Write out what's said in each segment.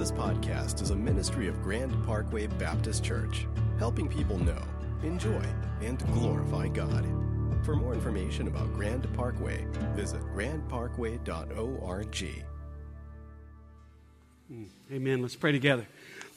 This podcast is a ministry of Grand Parkway Baptist Church, helping people know, enjoy, and glorify God. For more information about Grand Parkway, visit grandparkway.org. Hmm. Amen. Let's pray together.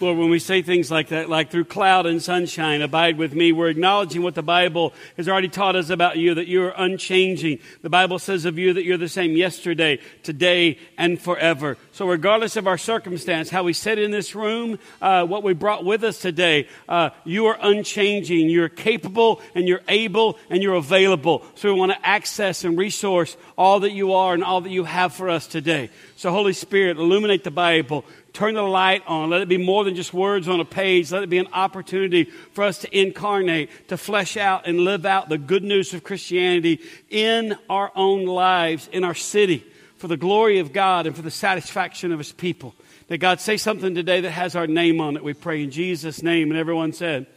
Lord, when we say things like that, like through cloud and sunshine, abide with me, we're acknowledging what the Bible has already taught us about you, that you are unchanging. The Bible says of you that you're the same yesterday, today, and forever. So regardless of our circumstance, how we sit in this room, uh, what we brought with us today, uh, you are unchanging. You're capable and you're able and you're available. So we want to access and resource all that you are and all that you have for us today. So Holy Spirit, illuminate the Bible. Turn the light on. Let it be more than just words on a page. Let it be an opportunity for us to incarnate, to flesh out and live out the good news of Christianity in our own lives, in our city, for the glory of God and for the satisfaction of His people. That God say something today that has our name on it. We pray in Jesus' name. And everyone said,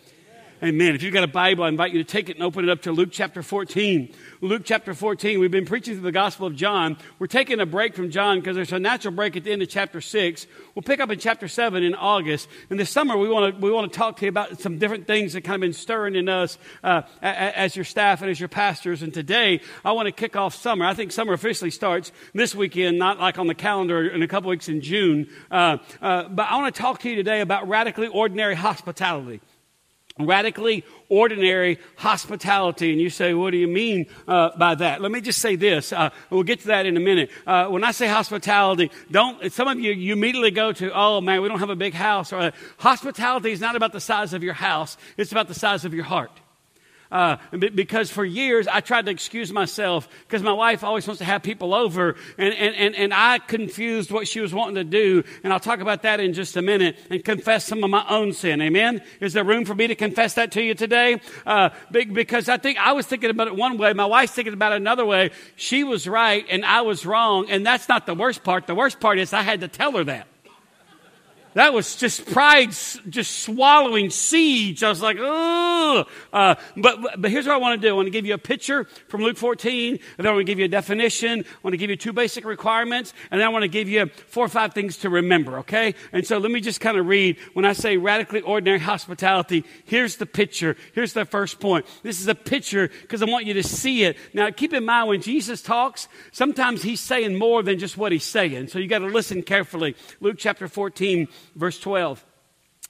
Amen. If you've got a Bible, I invite you to take it and open it up to Luke chapter 14. Luke chapter 14. We've been preaching through the Gospel of John. We're taking a break from John because there's a natural break at the end of chapter 6. We'll pick up in chapter 7 in August. And this summer, we want to, we want to talk to you about some different things that kind of been stirring in us uh, as your staff and as your pastors. And today, I want to kick off summer. I think summer officially starts this weekend, not like on the calendar in a couple weeks in June. Uh, uh, but I want to talk to you today about radically ordinary hospitality radically ordinary hospitality. And you say, what do you mean uh, by that? Let me just say this. Uh, we'll get to that in a minute. Uh, when I say hospitality, don't, some of you, you immediately go to, oh man, we don't have a big house. Or, hospitality is not about the size of your house. It's about the size of your heart. Uh, because for years I tried to excuse myself because my wife always wants to have people over, and, and, and, and I confused what she was wanting to do. And I'll talk about that in just a minute and confess some of my own sin. Amen? Is there room for me to confess that to you today? Uh, because I think I was thinking about it one way, my wife's thinking about it another way. She was right, and I was wrong, and that's not the worst part. The worst part is I had to tell her that. That was just pride, just swallowing seeds. I was like, oh. Uh, but, but here's what I want to do. I want to give you a picture from Luke 14, and then I want to give you a definition. I want to give you two basic requirements, and then I want to give you four or five things to remember, okay? And so let me just kind of read. When I say radically ordinary hospitality, here's the picture. Here's the first point. This is a picture because I want you to see it. Now, keep in mind when Jesus talks, sometimes he's saying more than just what he's saying. So you got to listen carefully. Luke chapter 14, Verse 12.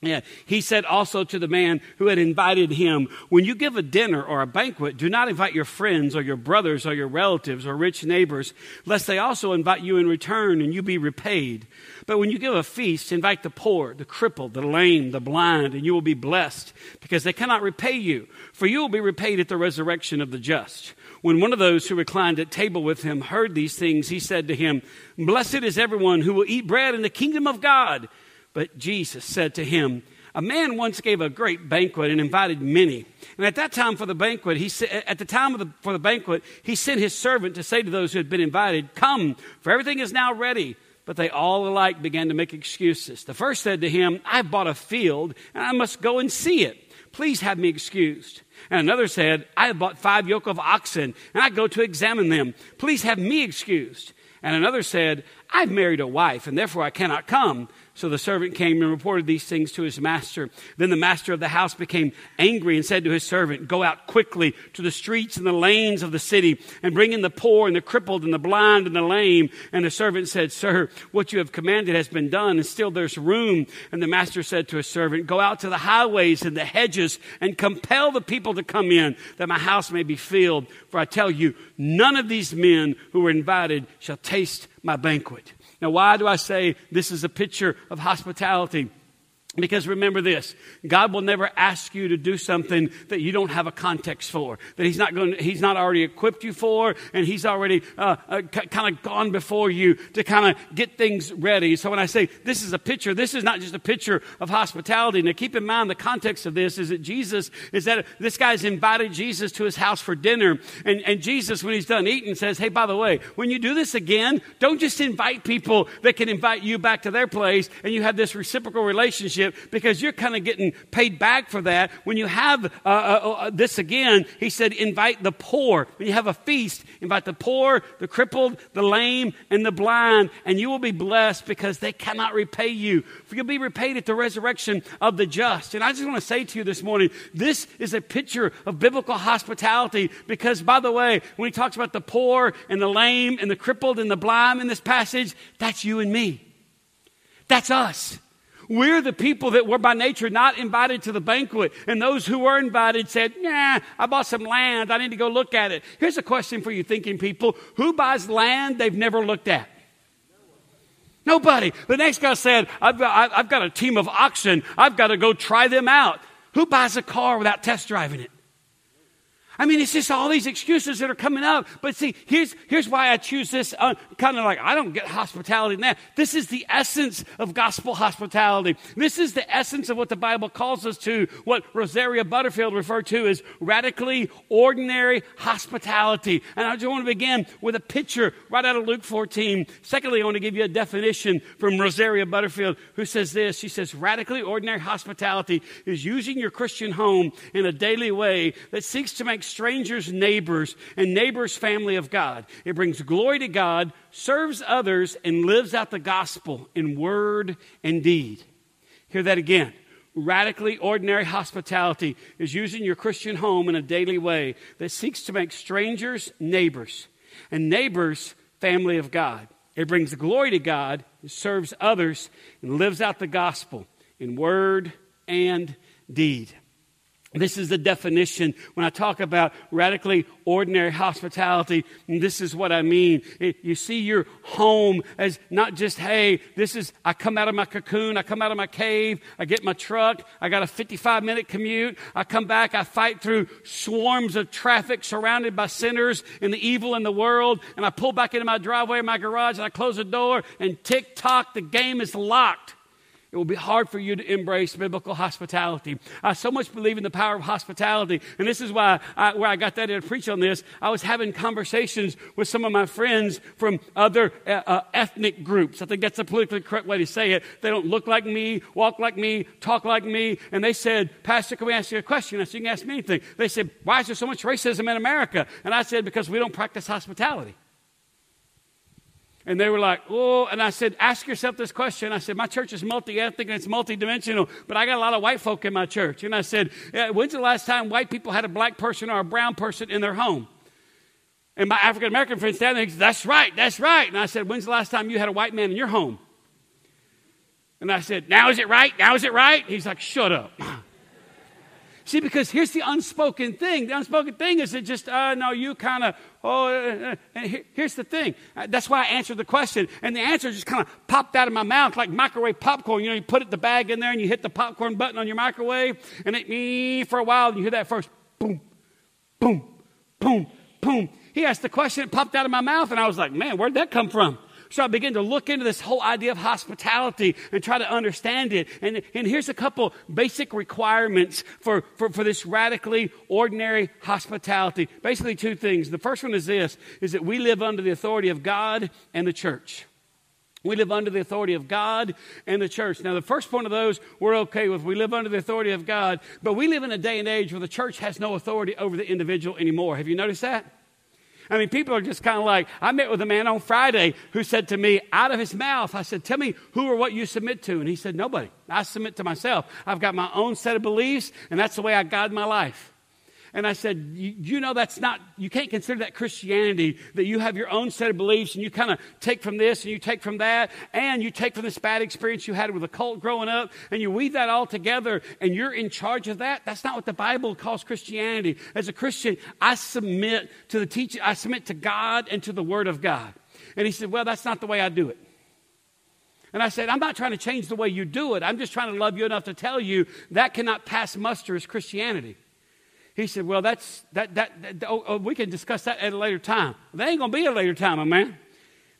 Yeah. He said also to the man who had invited him, When you give a dinner or a banquet, do not invite your friends or your brothers or your relatives or rich neighbors, lest they also invite you in return and you be repaid. But when you give a feast, invite the poor, the crippled, the lame, the blind, and you will be blessed, because they cannot repay you, for you will be repaid at the resurrection of the just. When one of those who reclined at table with him heard these things, he said to him, Blessed is everyone who will eat bread in the kingdom of God. But Jesus said to him, a man once gave a great banquet and invited many. And at that time for the banquet, he at the time the, for the banquet, he sent his servant to say to those who had been invited, "Come, for everything is now ready." But they all alike began to make excuses. The first said to him, "I've bought a field and I must go and see it. Please have me excused." And another said, "I have bought five yoke of oxen and I go to examine them. Please have me excused." And another said, I've married a wife, and therefore I cannot come. So the servant came and reported these things to his master. Then the master of the house became angry and said to his servant, Go out quickly to the streets and the lanes of the city and bring in the poor and the crippled and the blind and the lame. And the servant said, Sir, what you have commanded has been done, and still there's room. And the master said to his servant, Go out to the highways and the hedges and compel the people to come in, that my house may be filled. For I tell you, none of these men who were invited shall taste my banquet. Now, why do I say this is a picture of hospitality? Because remember this, God will never ask you to do something that you don't have a context for, that He's not going, He's not already equipped you for, and He's already uh, uh, kind of gone before you to kind of get things ready. So when I say this is a picture, this is not just a picture of hospitality. Now keep in mind the context of this is that Jesus is that this guy's invited Jesus to his house for dinner, and, and Jesus, when he's done eating, says, "Hey, by the way, when you do this again, don't just invite people that can invite you back to their place, and you have this reciprocal relationship." Relationship because you're kind of getting paid back for that. When you have uh, uh, uh, this again, he said, invite the poor. When you have a feast, invite the poor, the crippled, the lame, and the blind, and you will be blessed because they cannot repay you. For you'll be repaid at the resurrection of the just. And I just want to say to you this morning, this is a picture of biblical hospitality because, by the way, when he talks about the poor and the lame and the crippled and the blind in this passage, that's you and me. That's us. We're the people that were by nature not invited to the banquet. And those who were invited said, Nah, I bought some land. I need to go look at it. Here's a question for you thinking people Who buys land they've never looked at? Nobody. The next guy said, I've got, I've got a team of oxen. I've got to go try them out. Who buys a car without test driving it? I mean, it's just all these excuses that are coming up. But see, here's, here's why I choose this uh, kind of like, I don't get hospitality that. This is the essence of gospel hospitality. This is the essence of what the Bible calls us to, what Rosaria Butterfield referred to as radically ordinary hospitality. And I just want to begin with a picture right out of Luke 14. Secondly, I want to give you a definition from Rosaria Butterfield, who says this. She says, radically ordinary hospitality is using your Christian home in a daily way that seeks to make strangers neighbors and neighbors family of God. It brings glory to God, serves others, and lives out the gospel in word and deed. Hear that again. Radically ordinary hospitality is using your Christian home in a daily way that seeks to make strangers neighbors and neighbors family of God. It brings glory to God, it serves others, and lives out the gospel in word and deed. This is the definition when I talk about radically ordinary hospitality. this is what I mean. It, you see your home as not just, hey, this is, I come out of my cocoon, I come out of my cave, I get my truck, I got a 55 minute commute, I come back, I fight through swarms of traffic surrounded by sinners and the evil in the world, and I pull back into my driveway or my garage and I close the door, and tick tock, the game is locked it will be hard for you to embrace biblical hospitality. I so much believe in the power of hospitality, and this is why I, where I got that to preach on this. I was having conversations with some of my friends from other uh, uh, ethnic groups. I think that's the politically correct way to say it. They don't look like me, walk like me, talk like me, and they said, "Pastor, can we ask you a question?" I said, "You can ask me anything." They said, "Why is there so much racism in America?" And I said, "Because we don't practice hospitality." And they were like, oh, and I said, ask yourself this question. I said, my church is multi ethnic and it's multi-dimensional, but I got a lot of white folk in my church. And I said, when's the last time white people had a black person or a brown person in their home? And my African American friend standing there, that's right, that's right. And I said, when's the last time you had a white man in your home? And I said, now is it right? Now is it right? He's like, shut up. See, because here's the unspoken thing. The unspoken thing is that just, uh, no, you kind of, oh, uh, uh, and here's the thing. Uh, that's why I answered the question. And the answer just kind of popped out of my mouth like microwave popcorn. You know, you put it, the bag in there and you hit the popcorn button on your microwave and it, me for a while, and you hear that first boom, boom, boom, boom. He asked the question, it popped out of my mouth, and I was like, man, where'd that come from? So I began to look into this whole idea of hospitality and try to understand it. And, and here's a couple basic requirements for, for, for this radically ordinary hospitality. Basically, two things. The first one is this, is that we live under the authority of God and the church. We live under the authority of God and the church. Now, the first point of those we're okay with. We live under the authority of God, but we live in a day and age where the church has no authority over the individual anymore. Have you noticed that? I mean, people are just kind of like, I met with a man on Friday who said to me, out of his mouth, I said, Tell me who or what you submit to. And he said, Nobody. I submit to myself. I've got my own set of beliefs, and that's the way I guide my life. And I said, you know, that's not, you can't consider that Christianity, that you have your own set of beliefs and you kind of take from this and you take from that and you take from this bad experience you had with a cult growing up and you weave that all together and you're in charge of that. That's not what the Bible calls Christianity. As a Christian, I submit to the teaching, I submit to God and to the Word of God. And he said, well, that's not the way I do it. And I said, I'm not trying to change the way you do it. I'm just trying to love you enough to tell you that cannot pass muster as Christianity. He said, Well, that's, that, that, that oh, oh, we can discuss that at a later time. There ain't going to be a later time, my man.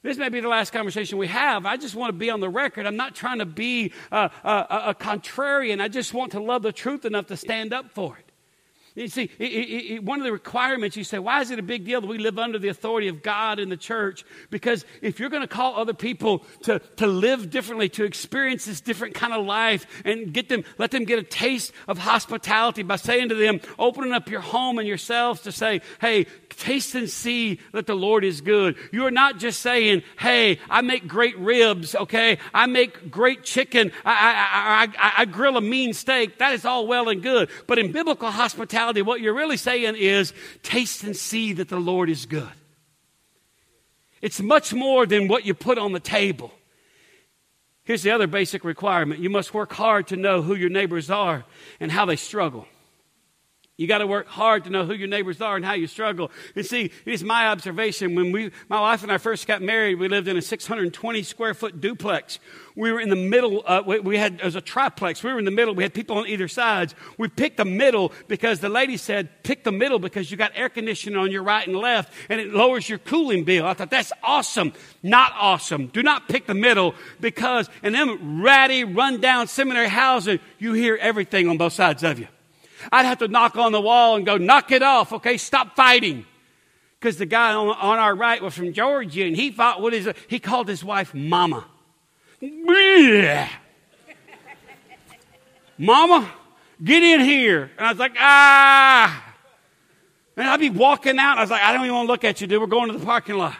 This may be the last conversation we have. I just want to be on the record. I'm not trying to be a, a, a contrarian. I just want to love the truth enough to stand up for it. You see, it, it, it, one of the requirements, you say, why is it a big deal that we live under the authority of God in the church? Because if you're going to call other people to, to live differently, to experience this different kind of life, and get them, let them get a taste of hospitality by saying to them, opening up your home and yourselves to say, hey, taste and see that the Lord is good. You are not just saying, hey, I make great ribs, okay? I make great chicken. I, I, I, I grill a mean steak. That is all well and good. But in biblical hospitality, what you're really saying is taste and see that the Lord is good. It's much more than what you put on the table. Here's the other basic requirement you must work hard to know who your neighbors are and how they struggle. You got to work hard to know who your neighbors are and how you struggle. And see, it's my observation. When we, my wife and I first got married, we lived in a 620 square foot duplex. We were in the middle. Uh, we, we, had as a triplex. We were in the middle. We had people on either sides. We picked the middle because the lady said, "Pick the middle because you got air conditioning on your right and left, and it lowers your cooling bill." I thought that's awesome. Not awesome. Do not pick the middle because in them ratty, run down seminary housing, you hear everything on both sides of you. I'd have to knock on the wall and go, knock it off, okay? Stop fighting. Because the guy on, on, our right was from Georgia and he fought with his, he called his wife Mama. Mama, get in here. And I was like, ah. And I'd be walking out. I was like, I don't even want to look at you, dude. We're going to the parking lot.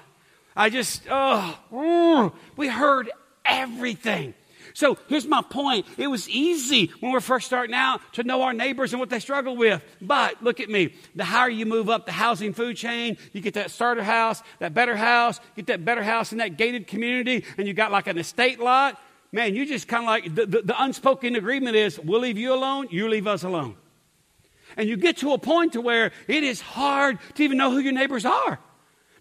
I just, oh, we heard everything. So here's my point. It was easy when we're first starting out to know our neighbors and what they struggle with. But look at me. The higher you move up the housing food chain, you get that starter house, that better house, get that better house in that gated community, and you got like an estate lot. Man, you just kind of like the, the, the unspoken agreement is we'll leave you alone, you leave us alone. And you get to a point to where it is hard to even know who your neighbors are.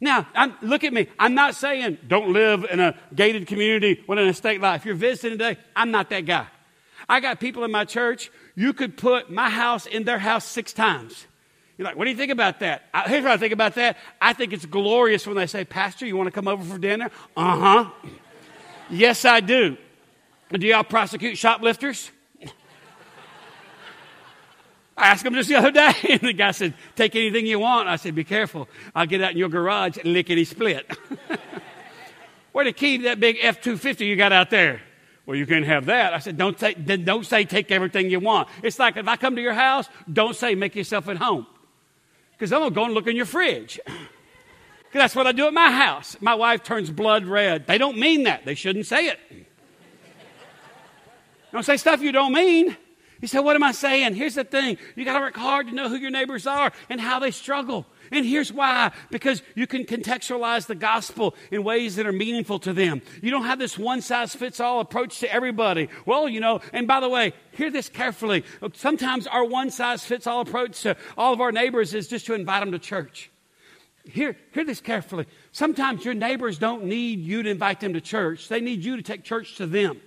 Now, I'm, look at me. I'm not saying don't live in a gated community with an estate life. If you're visiting today, I'm not that guy. I got people in my church, you could put my house in their house six times. You're like, what do you think about that? I, here's what I think about that. I think it's glorious when they say, Pastor, you want to come over for dinner? Uh huh. yes, I do. Do y'all prosecute shoplifters? I asked him just the other day, and the guy said, Take anything you want. I said, Be careful. I'll get out in your garage and lickety split. Where the key to that big F 250 you got out there? Well, you can have that. I said, don't say, don't say take everything you want. It's like if I come to your house, don't say make yourself at home. Because I'm going to go and look in your fridge. Because that's what I do at my house. My wife turns blood red. They don't mean that. They shouldn't say it. Don't say stuff you don't mean. You say, What am I saying? Here's the thing you got to work hard to know who your neighbors are and how they struggle. And here's why because you can contextualize the gospel in ways that are meaningful to them. You don't have this one size fits all approach to everybody. Well, you know, and by the way, hear this carefully. Sometimes our one size fits all approach to all of our neighbors is just to invite them to church. Hear, hear this carefully. Sometimes your neighbors don't need you to invite them to church, they need you to take church to them.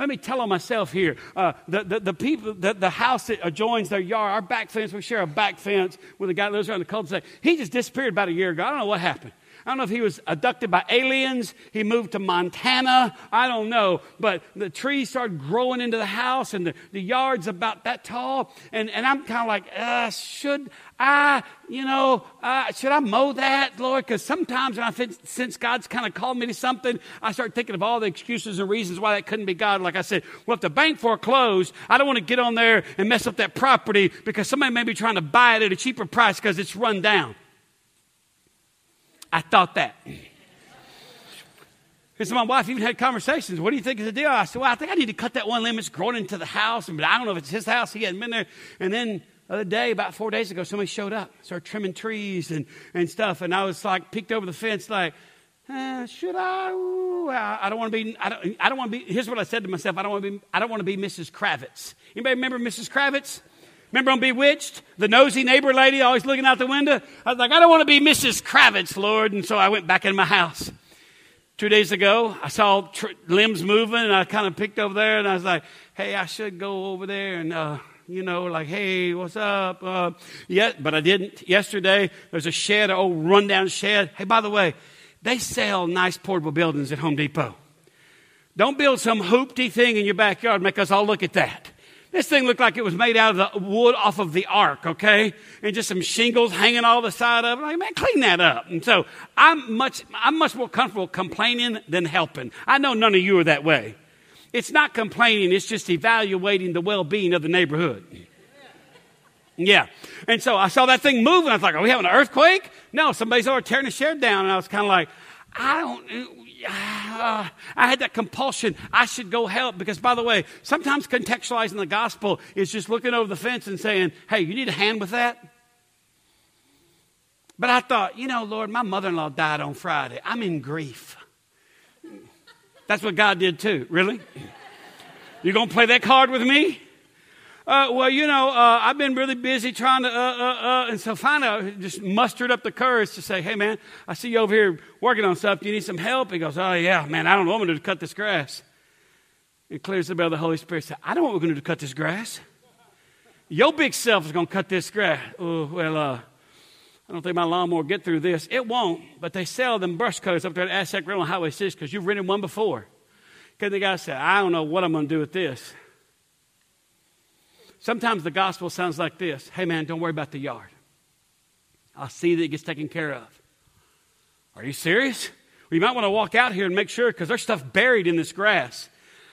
Let me tell on myself here. Uh, the, the, the, people, the, the house that adjoins their yard, our back fence, we share a back fence with a guy that lives around the cul-de-sac. He just disappeared about a year ago. I don't know what happened. I don't know if he was abducted by aliens. He moved to Montana. I don't know. But the trees started growing into the house and the, the yard's about that tall. And, and I'm kind of like, uh, should I, you know, uh, should I mow that, Lord? Because sometimes when I think, since God's kind of called me to something, I start thinking of all the excuses and reasons why that couldn't be God. Like I said, well, if the bank foreclosed, I don't want to get on there and mess up that property because somebody may be trying to buy it at a cheaper price because it's run down. I thought that. And so my wife even had conversations. What do you think is the deal? I said, Well, I think I need to cut that one limb. It's growing into the house. But I don't know if it's his house. He hadn't been there. And then the other day, about four days ago, somebody showed up, started trimming trees and, and stuff. And I was like, peeked over the fence, like, should I? Ooh, I, don't want to be, I don't, I don't want to be, here's what I said to myself. I don't want to be, I don't want to be Mrs. Kravitz. Anybody remember Mrs. Kravitz? Remember on Bewitched? The nosy neighbor lady always looking out the window? I was like, I don't want to be Mrs. Kravitz, Lord. And so I went back in my house. Two days ago, I saw tr- limbs moving and I kind of picked over there and I was like, hey, I should go over there and, uh, you know, like, hey, what's up? Uh, yeah, but I didn't. Yesterday, there's a shed, an old rundown shed. Hey, by the way, they sell nice portable buildings at Home Depot. Don't build some hoopty thing in your backyard, make us all look at that. This thing looked like it was made out of the wood off of the ark, okay? And just some shingles hanging all the side of it. Like, man, clean that up. And so I'm much, I'm much more comfortable complaining than helping. I know none of you are that way. It's not complaining, it's just evaluating the well being of the neighborhood. Yeah. And so I saw that thing moving. I was like, are we having an earthquake? No, somebody's over tearing the shed down. And I was kind of like, I don't, I had that compulsion. I should go help because, by the way, sometimes contextualizing the gospel is just looking over the fence and saying, hey, you need a hand with that? But I thought, you know, Lord, my mother in law died on Friday. I'm in grief. That's what God did too. Really? You gonna play that card with me? Uh, well, you know, uh, I've been really busy trying to, uh, uh, uh, and so finally I just mustered up the courage to say, hey, man, I see you over here working on stuff. Do you need some help? He goes, oh, yeah, man, I don't know what I'm going to cut this grass. It clears the bell of the Holy Spirit. Said, I don't know what we're going to do to cut this grass. Your big self is going to cut this grass. Oh, well, uh, I don't think my lawnmower will get through this. It won't, but they sell them brush cutters up there at Rail on Highway 6 because you've rented one before. Because the guy said, I don't know what I'm going to do with this. Sometimes the gospel sounds like this Hey, man, don't worry about the yard. I'll see that it gets taken care of. Are you serious? Well, you might want to walk out here and make sure because there's stuff buried in this grass.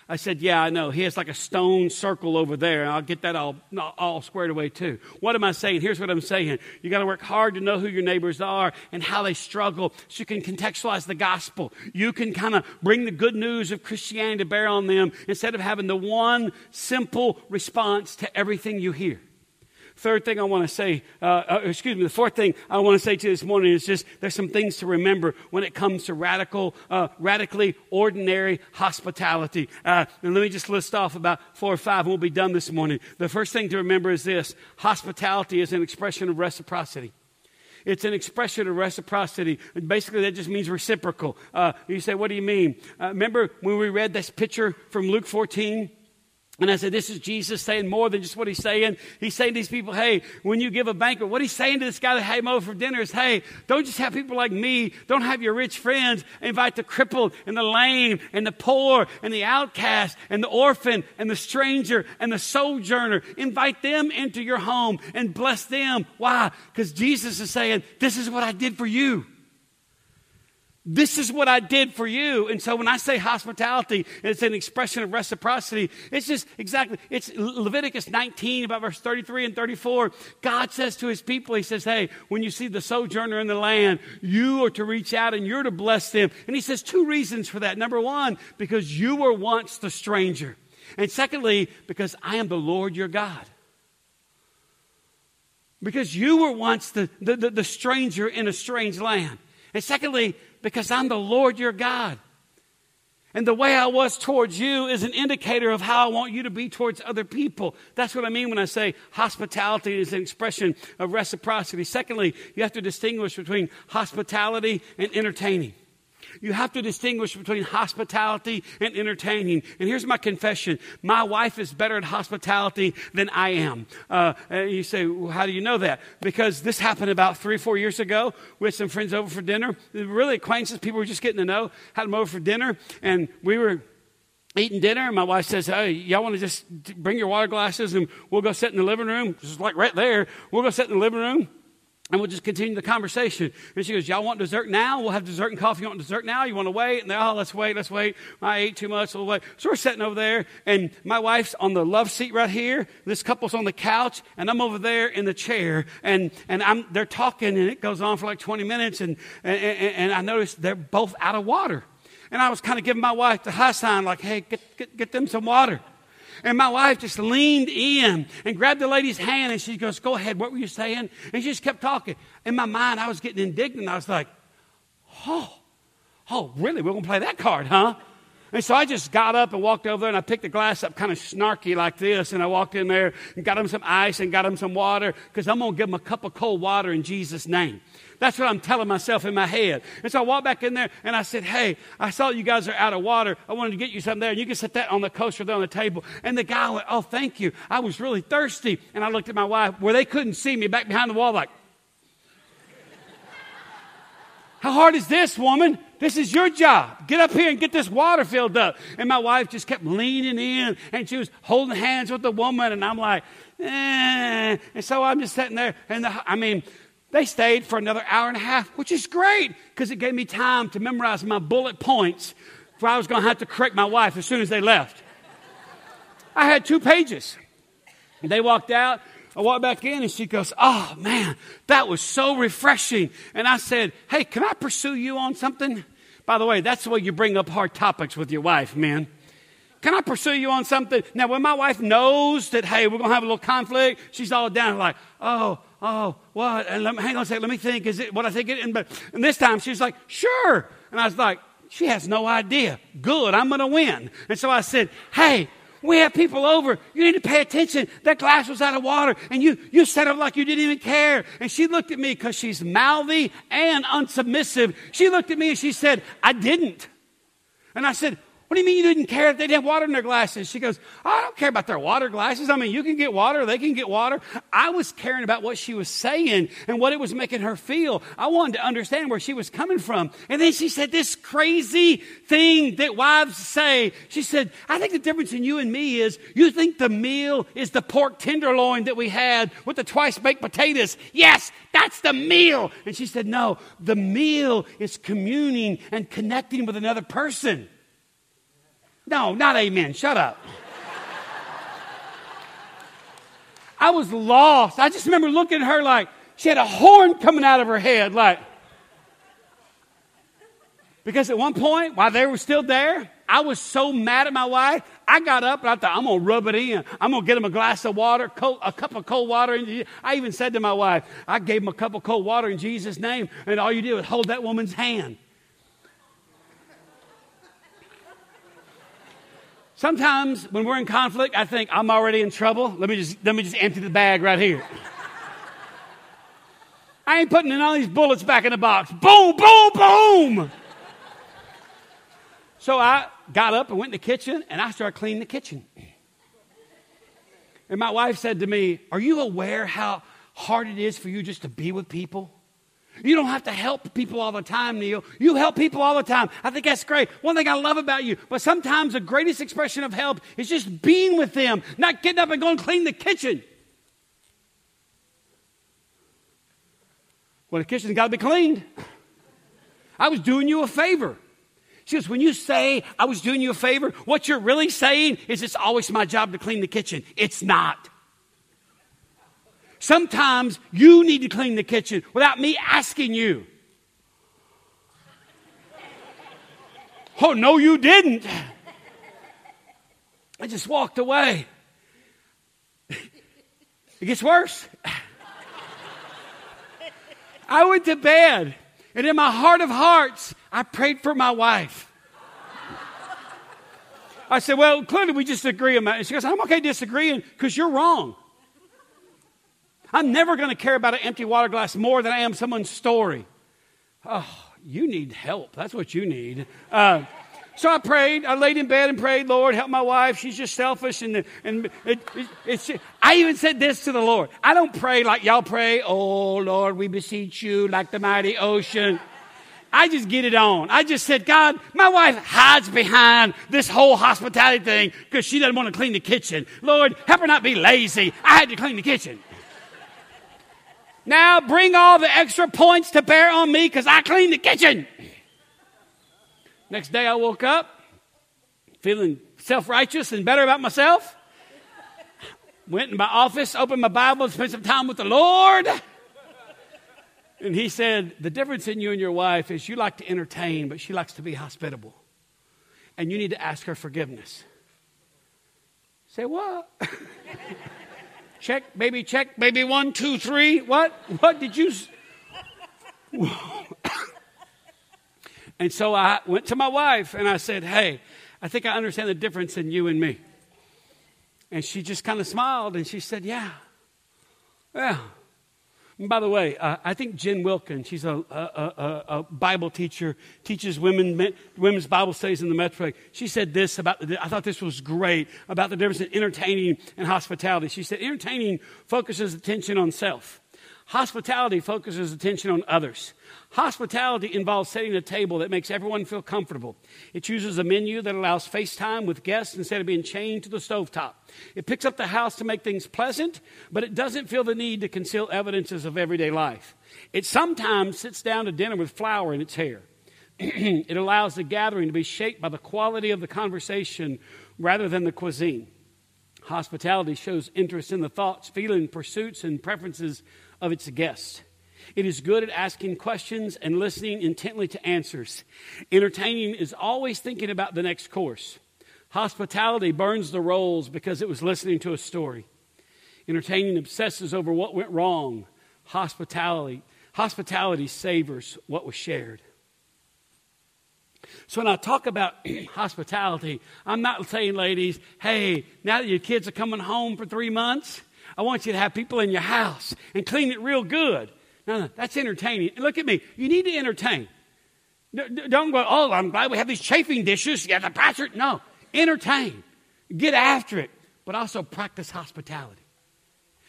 I said, Yeah, I know. He has like a stone circle over there, I'll get that all, all squared away too. What am I saying? Here's what I'm saying. You got to work hard to know who your neighbors are and how they struggle so you can contextualize the gospel. You can kind of bring the good news of Christianity to bear on them instead of having the one simple response to everything you hear. Third thing I want to say, uh, uh, excuse me, the fourth thing I want to say to you this morning is just there's some things to remember when it comes to radical, uh, radically ordinary hospitality. Uh, and let me just list off about four or five, and we'll be done this morning. The first thing to remember is this hospitality is an expression of reciprocity. It's an expression of reciprocity. Basically, that just means reciprocal. Uh, you say, what do you mean? Uh, remember when we read this picture from Luke 14? And I said, this is Jesus saying more than just what he's saying. He's saying to these people, hey, when you give a banquet, what he's saying to this guy that him over for dinner is, hey, don't just have people like me. Don't have your rich friends. Invite the crippled and the lame and the poor and the outcast and the orphan and the stranger and the sojourner. Invite them into your home and bless them. Why? Because Jesus is saying, this is what I did for you. This is what I did for you. And so when I say hospitality, it's an expression of reciprocity. It's just exactly, it's Leviticus 19, about verse 33 and 34. God says to his people, He says, Hey, when you see the sojourner in the land, you are to reach out and you're to bless them. And He says two reasons for that. Number one, because you were once the stranger. And secondly, because I am the Lord your God. Because you were once the, the, the, the stranger in a strange land. And secondly, because I'm the Lord your God. And the way I was towards you is an indicator of how I want you to be towards other people. That's what I mean when I say hospitality is an expression of reciprocity. Secondly, you have to distinguish between hospitality and entertaining. You have to distinguish between hospitality and entertaining. And here's my confession my wife is better at hospitality than I am. Uh, you say, well, How do you know that? Because this happened about three four years ago. with some friends over for dinner. Really acquaintances, people were just getting to know. Had them over for dinner, and we were eating dinner, and my wife says, Hey, y'all want to just bring your water glasses and we'll go sit in the living room? Just like right there. We'll go sit in the living room. And we'll just continue the conversation. And she goes, Y'all want dessert now? We'll have dessert and coffee. You want dessert now? You want to wait? And they're, Oh, let's wait, let's wait. I ate too much, we'll wait. So we're sitting over there, and my wife's on the love seat right here. This couple's on the couch, and I'm over there in the chair. And, and I'm, they're talking, and it goes on for like 20 minutes. And, and, and I noticed they're both out of water. And I was kind of giving my wife the high sign, like, Hey, get, get, get them some water. And my wife just leaned in and grabbed the lady's hand and she goes, Go ahead, what were you saying? And she just kept talking. In my mind, I was getting indignant. I was like, Oh, oh, really? We're going to play that card, huh? And so I just got up and walked over there and I picked the glass up kind of snarky like this. And I walked in there and got him some ice and got him some water because I'm going to give him a cup of cold water in Jesus' name. That's what I'm telling myself in my head. And so I walked back in there and I said, Hey, I saw you guys are out of water. I wanted to get you something there. And you can set that on the coaster there on the table. And the guy went, Oh, thank you. I was really thirsty. And I looked at my wife where they couldn't see me back behind the wall, like, How hard is this, woman? This is your job. Get up here and get this water filled up. And my wife just kept leaning in and she was holding hands with the woman. And I'm like, eh. And so I'm just sitting there. And the, I mean, they stayed for another hour and a half, which is great because it gave me time to memorize my bullet points for I was going to have to correct my wife as soon as they left. I had two pages. They walked out. I walked back in and she goes, Oh man, that was so refreshing. And I said, Hey, can I pursue you on something? By the way, that's the way you bring up hard topics with your wife, man. Can I pursue you on something? Now, when my wife knows that, hey, we're going to have a little conflict, she's all down like, oh, oh, what? And let me, hang on a second, let me think. Is it what I think it? And, but, and this time she's like, sure. And I was like, she has no idea. Good, I'm going to win. And so I said, hey, we have people over. You need to pay attention. That glass was out of water, and you, you set up like you didn't even care. And she looked at me because she's mouthy and unsubmissive. She looked at me and she said, I didn't. And I said, what do you mean you didn't care that they didn't have water in their glasses? She goes, I don't care about their water glasses. I mean, you can get water, they can get water. I was caring about what she was saying and what it was making her feel. I wanted to understand where she was coming from. And then she said this crazy thing that wives say. She said, I think the difference in you and me is you think the meal is the pork tenderloin that we had with the twice baked potatoes. Yes, that's the meal. And she said, No, the meal is communing and connecting with another person. No, not amen. Shut up. I was lost. I just remember looking at her like she had a horn coming out of her head, like. Because at one point, while they were still there, I was so mad at my wife. I got up and I thought, I'm going to rub it in. I'm going to get them a glass of water, cold, a cup of cold water. I even said to my wife, I gave them a cup of cold water in Jesus' name, and all you did was hold that woman's hand. Sometimes when we're in conflict, I think I'm already in trouble. Let me just, let me just empty the bag right here. I ain't putting in all these bullets back in the box. Boom, boom, boom. So I got up and went in the kitchen and I started cleaning the kitchen. And my wife said to me, Are you aware how hard it is for you just to be with people? You don't have to help people all the time, Neil. You help people all the time. I think that's great. One thing I love about you. But sometimes the greatest expression of help is just being with them, not getting up and going clean the kitchen. Well, the kitchen's got to be cleaned. I was doing you a favor. She goes, when you say I was doing you a favor, what you're really saying is it's always my job to clean the kitchen. It's not. Sometimes you need to clean the kitchen without me asking you. Oh, no, you didn't. I just walked away. It gets worse. I went to bed, and in my heart of hearts, I prayed for my wife. I said, Well, clearly we just agree on that. she goes, I'm okay disagreeing because you're wrong. I'm never going to care about an empty water glass more than I am someone's story. Oh, you need help. That's what you need. Uh, so I prayed. I laid in bed and prayed, Lord, help my wife. She's just selfish. And, and it, it, I even said this to the Lord. I don't pray like y'all pray. Oh, Lord, we beseech you like the mighty ocean. I just get it on. I just said, God, my wife hides behind this whole hospitality thing because she doesn't want to clean the kitchen. Lord, help her not be lazy. I had to clean the kitchen. Now bring all the extra points to bear on me because I cleaned the kitchen. Next day I woke up feeling self righteous and better about myself. Went in my office, opened my Bible, spent some time with the Lord. And he said, The difference in you and your wife is you like to entertain, but she likes to be hospitable. And you need to ask her forgiveness. Say, what? Check, baby, check, baby, one, two, three. What? What did you? and so I went to my wife and I said, Hey, I think I understand the difference in you and me. And she just kind of smiled and she said, Yeah. Yeah. And by the way, uh, I think Jen Wilkins, she's a, a, a, a, Bible teacher, teaches women, women's Bible studies in the Metro. She said this about, the, I thought this was great, about the difference in entertaining and hospitality. She said, entertaining focuses attention on self. Hospitality focuses attention on others. Hospitality involves setting a table that makes everyone feel comfortable. It chooses a menu that allows FaceTime with guests instead of being chained to the stovetop. It picks up the house to make things pleasant, but it doesn't feel the need to conceal evidences of everyday life. It sometimes sits down to dinner with flour in its hair. it allows the gathering to be shaped by the quality of the conversation rather than the cuisine. Hospitality shows interest in the thoughts, feelings, pursuits, and preferences of its guests. It is good at asking questions and listening intently to answers. Entertaining is always thinking about the next course. Hospitality burns the rolls because it was listening to a story. Entertaining obsesses over what went wrong. Hospitality, hospitality savors what was shared. So when I talk about hospitality, I'm not saying, ladies, hey, now that your kids are coming home for three months, I want you to have people in your house and clean it real good. No, no, that's entertaining. And look at me. You need to entertain. Don't go, oh, I'm glad we have these chafing dishes. Yeah, the pastor. No, entertain. Get after it, but also practice hospitality.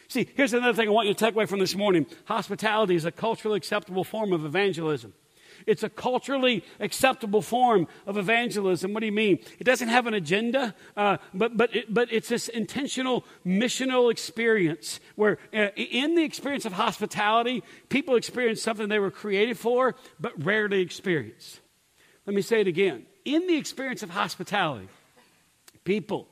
See, here's another thing I want you to take away from this morning. Hospitality is a culturally acceptable form of evangelism. It's a culturally acceptable form of evangelism. What do you mean? It doesn't have an agenda, uh, but, but, it, but it's this intentional missional experience where, uh, in the experience of hospitality, people experience something they were created for, but rarely experience. Let me say it again. In the experience of hospitality, people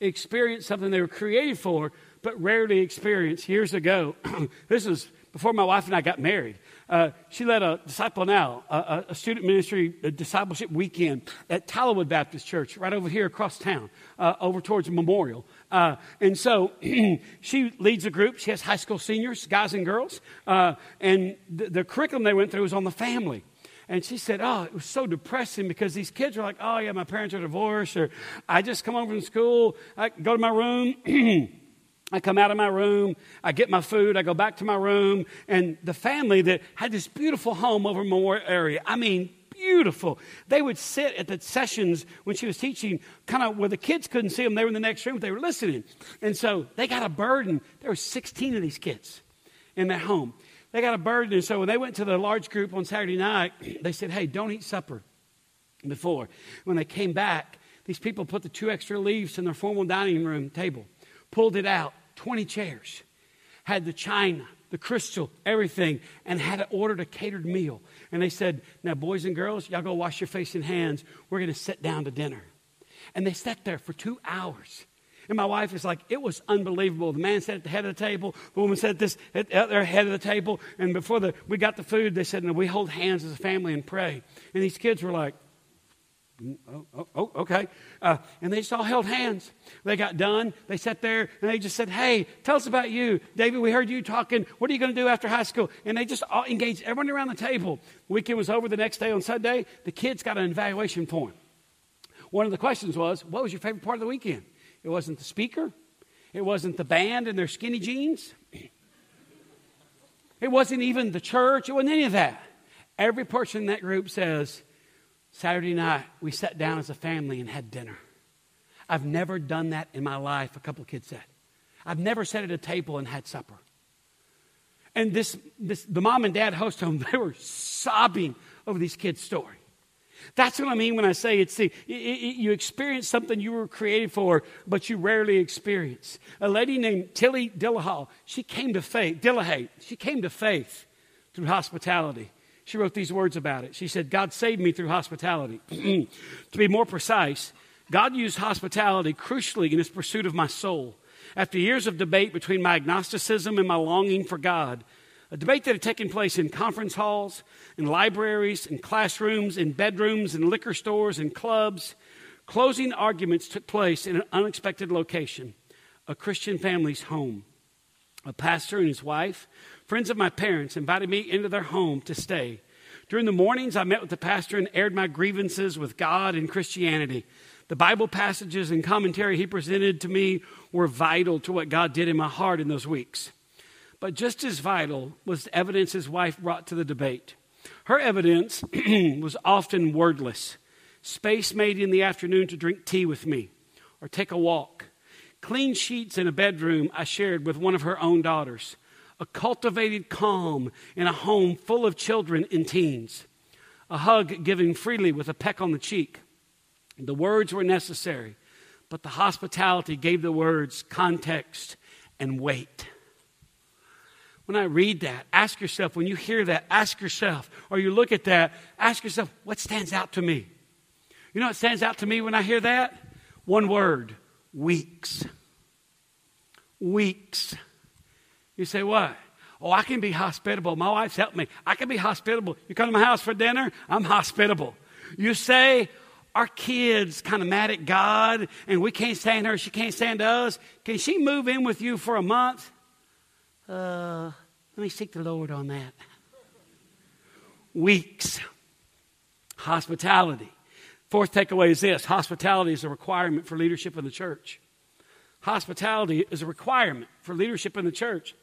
experience something they were created for, but rarely experience. Years ago, this was before my wife and I got married. Uh, she led a Disciple Now, a, a student ministry a discipleship weekend at Tallowood Baptist Church, right over here across town, uh, over towards Memorial. Uh, and so she leads a group. She has high school seniors, guys and girls. Uh, and the, the curriculum they went through was on the family. And she said, Oh, it was so depressing because these kids are like, Oh, yeah, my parents are divorced, or I just come home from school, I go to my room. I come out of my room, I get my food, I go back to my room, and the family that had this beautiful home over Memorial area, I mean, beautiful. They would sit at the sessions when she was teaching, kind of where the kids couldn't see them. They were in the next room, they were listening. And so they got a burden. There were 16 of these kids in their home. They got a burden. And so when they went to the large group on Saturday night, they said, hey, don't eat supper before. When they came back, these people put the two extra leaves in their formal dining room table, pulled it out, 20 chairs, had the china, the crystal, everything, and had ordered a catered meal. And they said, Now, boys and girls, y'all go wash your face and hands. We're going to sit down to dinner. And they sat there for two hours. And my wife is like, it was unbelievable. The man sat at the head of the table, the woman sat at this at the other head of the table, and before the, we got the food, they said, no, we hold hands as a family and pray. And these kids were like, Oh, oh, oh, okay. Uh, and they just all held hands. They got done. They sat there and they just said, Hey, tell us about you. David, we heard you talking. What are you going to do after high school? And they just all engaged everyone around the table. Weekend was over the next day on Sunday. The kids got an evaluation form. One of the questions was, What was your favorite part of the weekend? It wasn't the speaker, it wasn't the band and their skinny jeans, it wasn't even the church, it wasn't any of that. Every person in that group says, Saturday night, we sat down as a family and had dinner. I've never done that in my life, a couple of kids said. I've never sat at a table and had supper. And this, this, the mom and dad host home, they were sobbing over these kids' story. That's what I mean when I say it's the, it, it, you experience something you were created for, but you rarely experience. A lady named Tilly Dillahall, she came to faith, Dillehay, she came to faith through hospitality. She wrote these words about it. She said, God saved me through hospitality. to be more precise, God used hospitality crucially in his pursuit of my soul. After years of debate between my agnosticism and my longing for God, a debate that had taken place in conference halls, in libraries, in classrooms, in bedrooms, in liquor stores, in clubs, closing arguments took place in an unexpected location a Christian family's home. A pastor and his wife Friends of my parents invited me into their home to stay. During the mornings, I met with the pastor and aired my grievances with God and Christianity. The Bible passages and commentary he presented to me were vital to what God did in my heart in those weeks. But just as vital was the evidence his wife brought to the debate. Her evidence was often wordless space made in the afternoon to drink tea with me or take a walk, clean sheets in a bedroom I shared with one of her own daughters a cultivated calm in a home full of children and teens, a hug given freely with a peck on the cheek. The words were necessary, but the hospitality gave the words context and weight. When I read that, ask yourself, when you hear that, ask yourself, or you look at that, ask yourself, what stands out to me? You know what stands out to me when I hear that? One word weeks. Weeks. You say, what? Oh, I can be hospitable. My wife's helped me. I can be hospitable. You come to my house for dinner, I'm hospitable. You say, our kids kind of mad at God and we can't stand her, she can't stand us. Can she move in with you for a month? Uh, let me seek the Lord on that. Weeks. Hospitality. Fourth takeaway is this hospitality is a requirement for leadership in the church. Hospitality is a requirement for leadership in the church.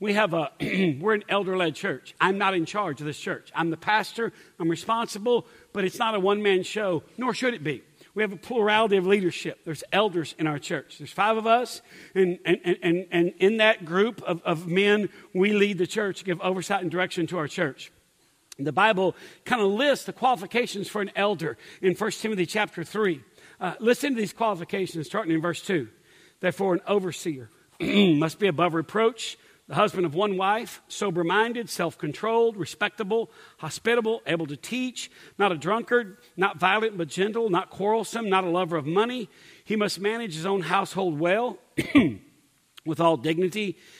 We have a, we're an elder led church. I'm not in charge of this church. I'm the pastor, I'm responsible, but it's not a one man show, nor should it be we have a plurality of leadership. There's elders in our church. There's five of us, and, and, and, and in that group of, of men, we lead the church, give oversight and direction to our church. The Bible kind of lists the qualifications for an elder in 1 Timothy chapter 3. Uh, listen to these qualifications starting in verse 2. Therefore, an overseer must be above reproach the husband of one wife, sober minded, self controlled, respectable, hospitable, able to teach, not a drunkard, not violent but gentle, not quarrelsome, not a lover of money. He must manage his own household well, with all dignity,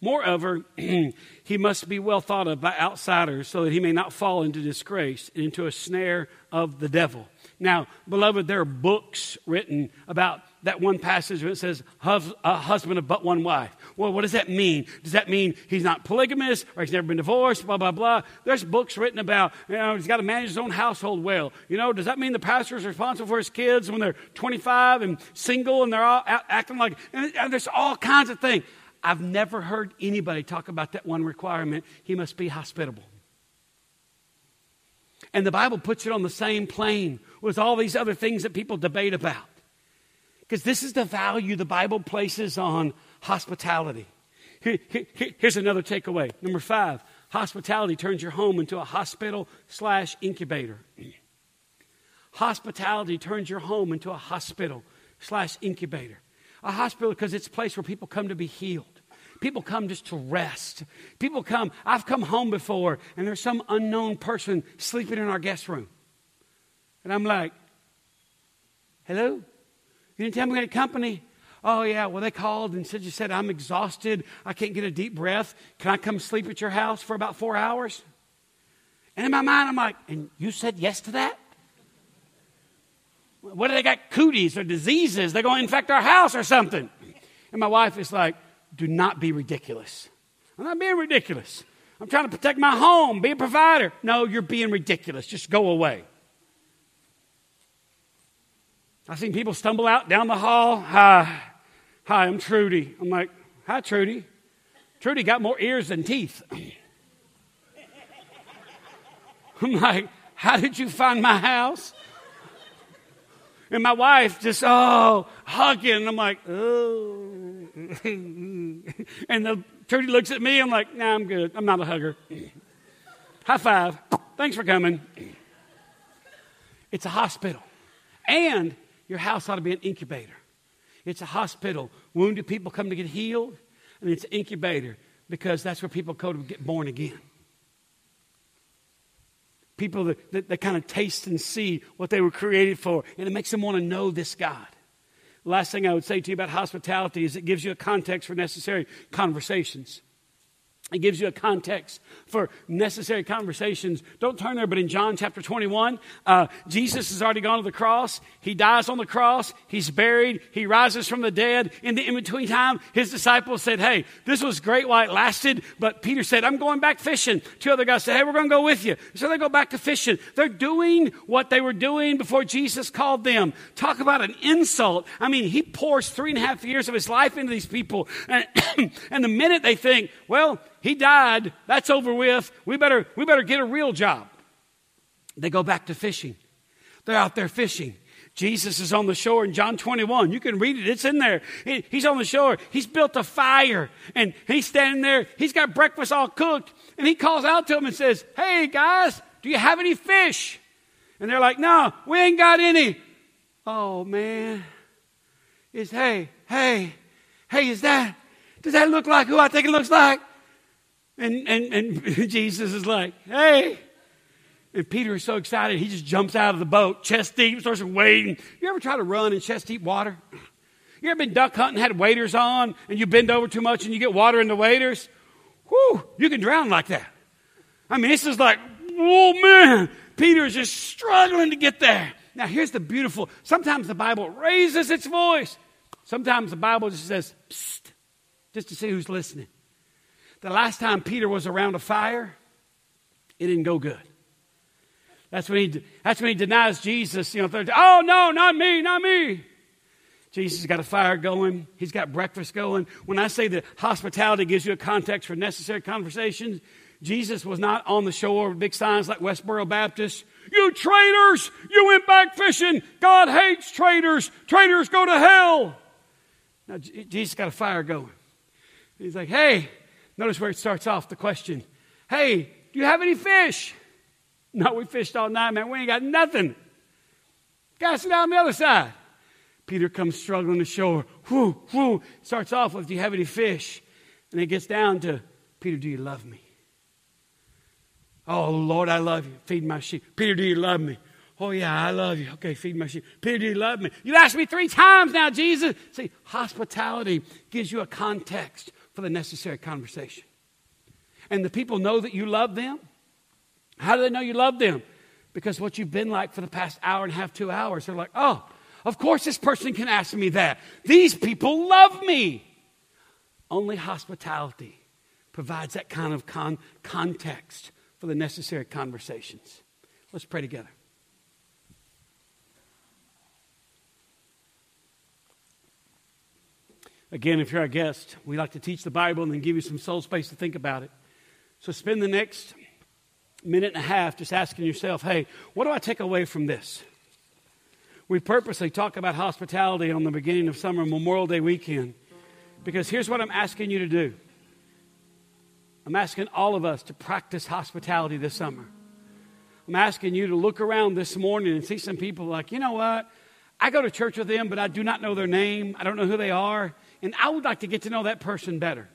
Moreover, he must be well thought of by outsiders so that he may not fall into disgrace and into a snare of the devil. Now, beloved, there are books written about that one passage where it says, a husband of but one wife. Well, what does that mean? Does that mean he's not polygamous or he's never been divorced, blah, blah, blah? There's books written about, you know, he's got to manage his own household well. You know, does that mean the pastor is responsible for his kids when they're 25 and single and they're all acting like, and, there's all kinds of things. I've never heard anybody talk about that one requirement. He must be hospitable. And the Bible puts it on the same plane with all these other things that people debate about. Because this is the value the Bible places on hospitality. Here, here, here's another takeaway. Number five hospitality turns your home into a hospital slash incubator. Hospitality turns your home into a hospital slash incubator. A hospital because it's a place where people come to be healed. People come just to rest. People come, I've come home before and there's some unknown person sleeping in our guest room. And I'm like, hello? You didn't tell me we had company. Oh, yeah. Well, they called and said, You said, I'm exhausted. I can't get a deep breath. Can I come sleep at your house for about four hours? And in my mind, I'm like, And you said yes to that? What do they got cooties or diseases? They're going to infect our house or something. And my wife is like, Do not be ridiculous. I'm not being ridiculous. I'm trying to protect my home, be a provider. No, you're being ridiculous. Just go away. I've seen people stumble out down the hall. Hi, hi, I'm Trudy. I'm like, hi, Trudy. Trudy got more ears than teeth. I'm like, how did you find my house? And my wife just, oh, hugging. I'm like, oh. and the Trudy looks at me. I'm like, nah, I'm good. I'm not a hugger. High five. Thanks for coming. It's a hospital. And your house ought to be an incubator. It's a hospital. Wounded people come to get healed, and it's an incubator because that's where people go to get born again. People that, that, that kind of taste and see what they were created for, and it makes them want to know this God. last thing I would say to you about hospitality is it gives you a context for necessary conversations. It gives you a context for necessary conversations. Don't turn there, but in John chapter 21, uh, Jesus has already gone to the cross. He dies on the cross. He's buried. He rises from the dead. In the in between time, his disciples said, Hey, this was great while it lasted. But Peter said, I'm going back fishing. Two other guys said, Hey, we're going to go with you. So they go back to fishing. They're doing what they were doing before Jesus called them. Talk about an insult. I mean, he pours three and a half years of his life into these people. And, and the minute they think, Well, He died. That's over with. We better, we better get a real job. They go back to fishing. They're out there fishing. Jesus is on the shore in John 21. You can read it, it's in there. He, he's on the shore. He's built a fire and he's standing there. He's got breakfast all cooked. And he calls out to them and says, Hey, guys, do you have any fish? And they're like, No, we ain't got any. Oh, man. Is, hey, hey, hey, is that, does that look like who I think it looks like? And, and, and Jesus is like, Hey, and Peter is so excited, he just jumps out of the boat, chest deep, starts wading. You ever try to run in chest deep water? You ever been duck hunting, had waders on, and you bend over too much and you get water in the waders? Whew, you can drown like that. I mean, this is like, oh man, Peter is just struggling to get there. Now, here's the beautiful sometimes the Bible raises its voice, sometimes the Bible just says, Psst, just to see who's listening. The last time Peter was around a fire, it didn't go good. That's when he, that's when he denies Jesus. You know, oh, no, not me, not me. Jesus has got a fire going. He's got breakfast going. When I say that hospitality gives you a context for necessary conversations, Jesus was not on the shore with big signs like Westboro Baptist. You traitors! You went back fishing! God hates traitors! Traitors go to hell! Now, Jesus got a fire going. He's like, hey, notice where it starts off the question. Hey, do you have any fish? No, we fished all night, man. We ain't got nothing. Guys, sit down on the other side. Peter comes struggling ashore. Whoo, whoo. Starts off with, Do you have any fish? And it gets down to, Peter, do you love me? Oh, Lord, I love you. Feed my sheep. Peter, do you love me? Oh, yeah, I love you. Okay, feed my sheep. Peter, do you love me? You asked me three times now, Jesus. See, hospitality gives you a context for the necessary conversation. And the people know that you love them how do they know you love them? Because what you've been like for the past hour and a half, two hours, they're like, oh, of course this person can ask me that. These people love me. Only hospitality provides that kind of con- context for the necessary conversations. Let's pray together. Again, if you're our guest, we like to teach the Bible and then give you some soul space to think about it. So spend the next minute and a half just asking yourself, hey, what do I take away from this? We purposely talk about hospitality on the beginning of summer Memorial Day weekend because here's what I'm asking you to do. I'm asking all of us to practice hospitality this summer. I'm asking you to look around this morning and see some people like, you know what? I go to church with them, but I do not know their name. I don't know who they are. And I would like to get to know that person better.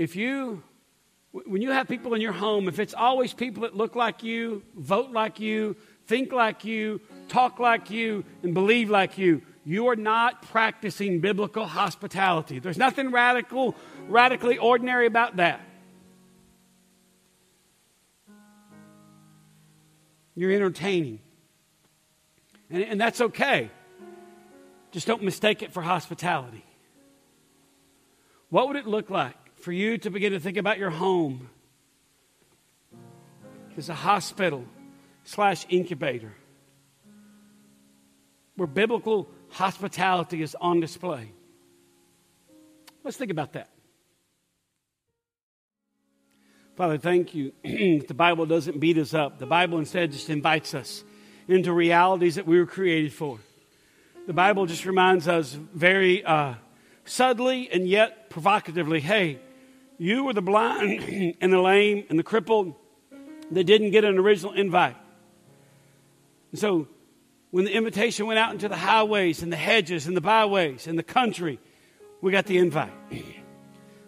if you when you have people in your home, if it's always people that look like you, vote like you, think like you, talk like you, and believe like you, you are not practicing biblical hospitality. There's nothing radical, radically ordinary about that. You're entertaining. And, and that's okay. Just don't mistake it for hospitality. What would it look like for you to begin to think about your home as a hospital slash incubator where biblical hospitality is on display. Let's think about that. Father, thank you. the Bible doesn't beat us up. The Bible instead just invites us into realities that we were created for. The Bible just reminds us very uh, subtly and yet provocatively hey, you were the blind and the lame and the crippled that didn't get an original invite. And so when the invitation went out into the highways and the hedges and the byways and the country, we got the invite.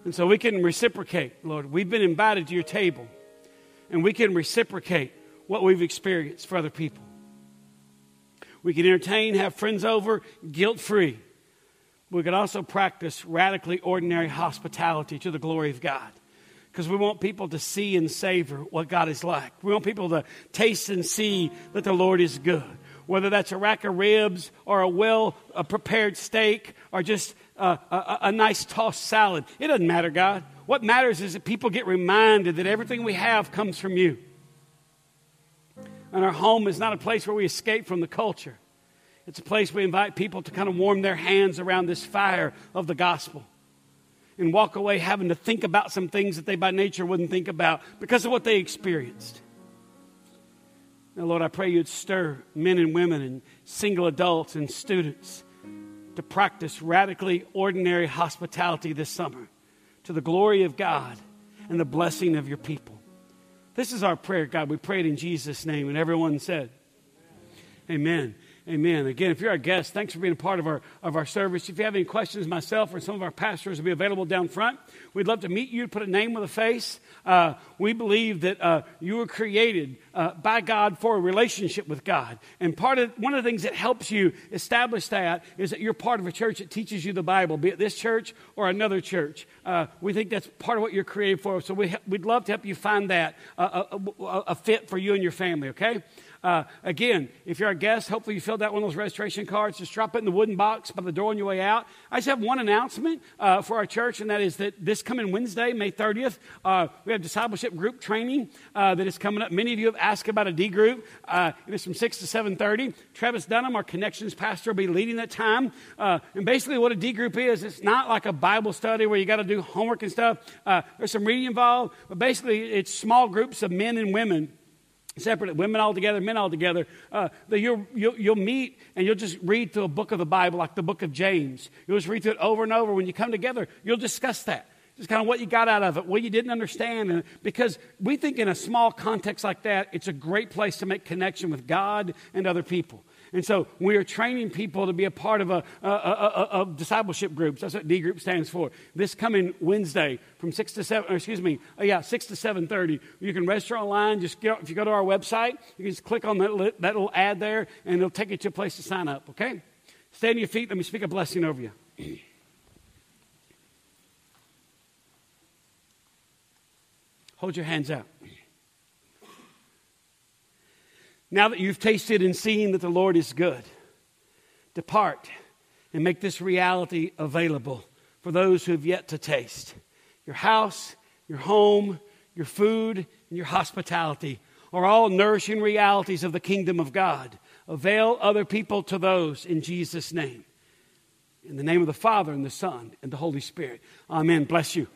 And so we can reciprocate, Lord. We've been invited to your table, and we can reciprocate what we've experienced for other people. We can entertain, have friends over, guilt free. We could also practice radically ordinary hospitality to the glory of God. Because we want people to see and savor what God is like. We want people to taste and see that the Lord is good. Whether that's a rack of ribs or a well prepared steak or just a, a, a nice tossed salad. It doesn't matter, God. What matters is that people get reminded that everything we have comes from you. And our home is not a place where we escape from the culture. It's a place we invite people to kind of warm their hands around this fire of the gospel and walk away having to think about some things that they by nature wouldn't think about because of what they experienced. Now, Lord, I pray you'd stir men and women and single adults and students to practice radically ordinary hospitality this summer to the glory of God and the blessing of your people. This is our prayer, God. We prayed in Jesus' name, and everyone said, Amen. Amen. Again, if you're a guest, thanks for being a part of our, of our service. If you have any questions, myself or some of our pastors will be available down front. We'd love to meet you, put a name with a face. Uh, we believe that uh, you were created uh, by God for a relationship with God. And part of one of the things that helps you establish that is that you're part of a church that teaches you the Bible, be it this church or another church. Uh, we think that's part of what you're created for. So we, we'd love to help you find that uh, a, a, a fit for you and your family, okay? Uh, again, if you're a guest, hopefully you filled out one of those registration cards. Just drop it in the wooden box by the door on your way out. I just have one announcement uh, for our church, and that is that this coming Wednesday, May 30th, uh, we have discipleship group training uh, that is coming up. Many of you have asked about a D group. Uh, it is from 6 to 7.30. Travis Dunham, our connections pastor, will be leading that time. Uh, and basically what a D group is, it's not like a Bible study where you got to do homework and stuff. there's some reading involved, but basically it's small groups of men and women separate women all together, men all together, uh, that you'll, you'll, you'll, meet and you'll just read through a book of the Bible, like the book of James. You'll just read through it over and over. When you come together, you'll discuss that. Just kind of what you got out of it, what you didn't understand. And because we think in a small context like that, it's a great place to make connection with God and other people. And so we are training people to be a part of a, a, a, a, discipleship groups. That's what D group stands for. This coming Wednesday from six to seven. excuse me, oh yeah, six to seven thirty. You can register online. Just get, if you go to our website, you can just click on that, that little ad there, and it'll take you to a place to sign up. Okay, stand on your feet. Let me speak a blessing over you. Hold your hands out. Now that you've tasted and seen that the Lord is good, depart and make this reality available for those who have yet to taste. Your house, your home, your food, and your hospitality are all nourishing realities of the kingdom of God. Avail other people to those in Jesus' name. In the name of the Father, and the Son, and the Holy Spirit. Amen. Bless you.